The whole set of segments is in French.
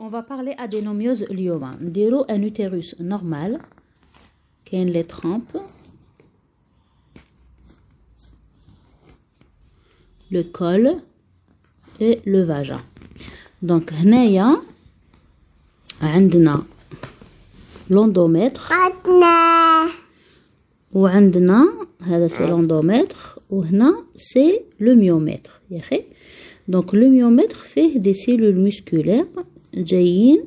On va parler adénomiose lyoma. Diro un utérus normal. Qu'est les trempes. Le col et le vagin. Donc, هنايا عندنا l'endomètre وعندنا هذا c'est l'endomètre وهنا c'est le myomètre donc le myomètre fait des cellules musculaires جايين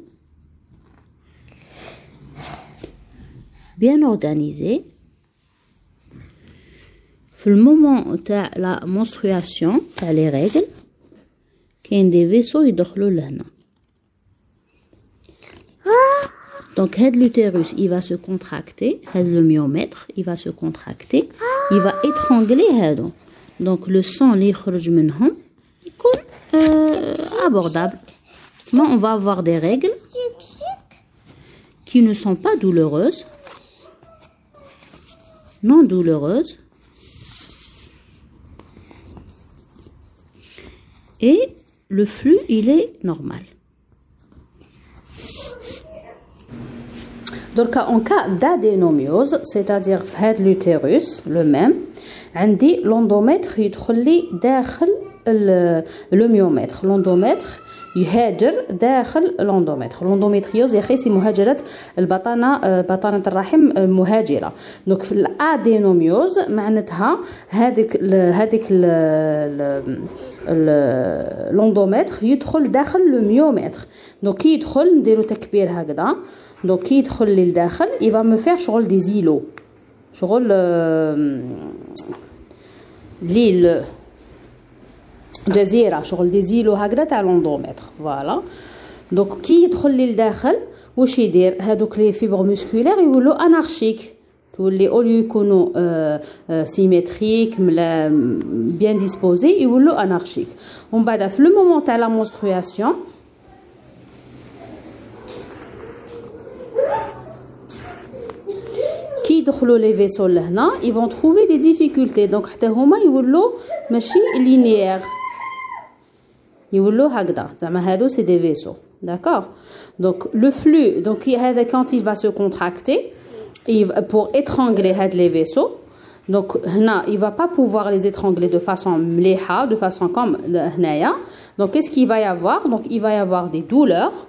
bien organisées في المومون تاع la menstruation تاع les règles كاين des vaisseaux يدخلوا لهنا donc l'utérus il va se contracter le myomètre il va se contracter il va étrangler هادو donc le sang اللي يخرج منهم Maintenant, on va avoir des règles qui ne sont pas douloureuses, non douloureuses, et le flux, il est normal. Donc, en cas d'adénomiose, c'est-à-dire l'utérus, le même, on dit l'endomètre, il le myomètre. L'endomètre, يهاجر داخل لوندوميتر لوندوميتريوز يا خيسي مهاجرة البطانة بطانة الرحم المهاجره دونك في الأدينوميوز معناتها هذيك هذيك لوندوميتر يدخل داخل لو دونك كي يدخل نديرو تكبير هكذا. دونك كي يدخل للداخل يبا مو فيغ شغل دي زيلو شغل ليل. جزيره شغل دي زيلو هكذا تاع لوندومتر فوالا دونك كي يدخل للداخل واش يدير هادوك لي فيبر موسكولير يولو انارشيك تولي اوليو يكونوا آه آه سيميتريك بيان ديسبوزي يولو انارشيك ومن بعد في لو مومون تاع لا مونسترواسيون كي يدخلوا لي فيسول لهنا ils vont trouver des difficultés donc حتى هما يولوا ماشي لينيير يولوا هكذا زعما هادو سي دي فيسو d'accord donc le flux donc هذا quand il va se contracter pour étrangler هاد les vaisseaux donc هنا il va pas pouvoir les étrangler de façon مليحه de façon comme هنايا donc qu'est-ce qu'il va y avoir donc il va y avoir des douleurs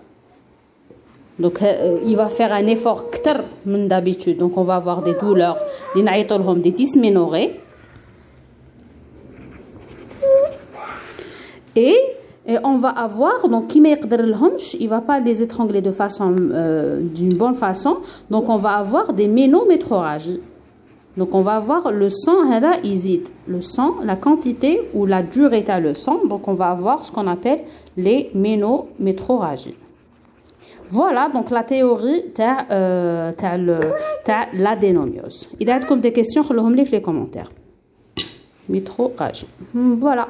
donc il va faire un effort كتر من d'habitude donc on va avoir des douleurs اللي نعيطوا لهم des dysménorrhées et et on va avoir, donc, qui il va pas les étrangler de façon, euh, d'une bonne façon. Donc, on va avoir des ménométrorages. Donc, on va avoir le sang, le sang, la quantité ou la durée de le sang. Donc, on va avoir ce qu'on appelle les ménométroragies. Voilà donc la théorie de euh, l'adénomiose. Il y a des questions, les commentaires. Métroragie. Voilà.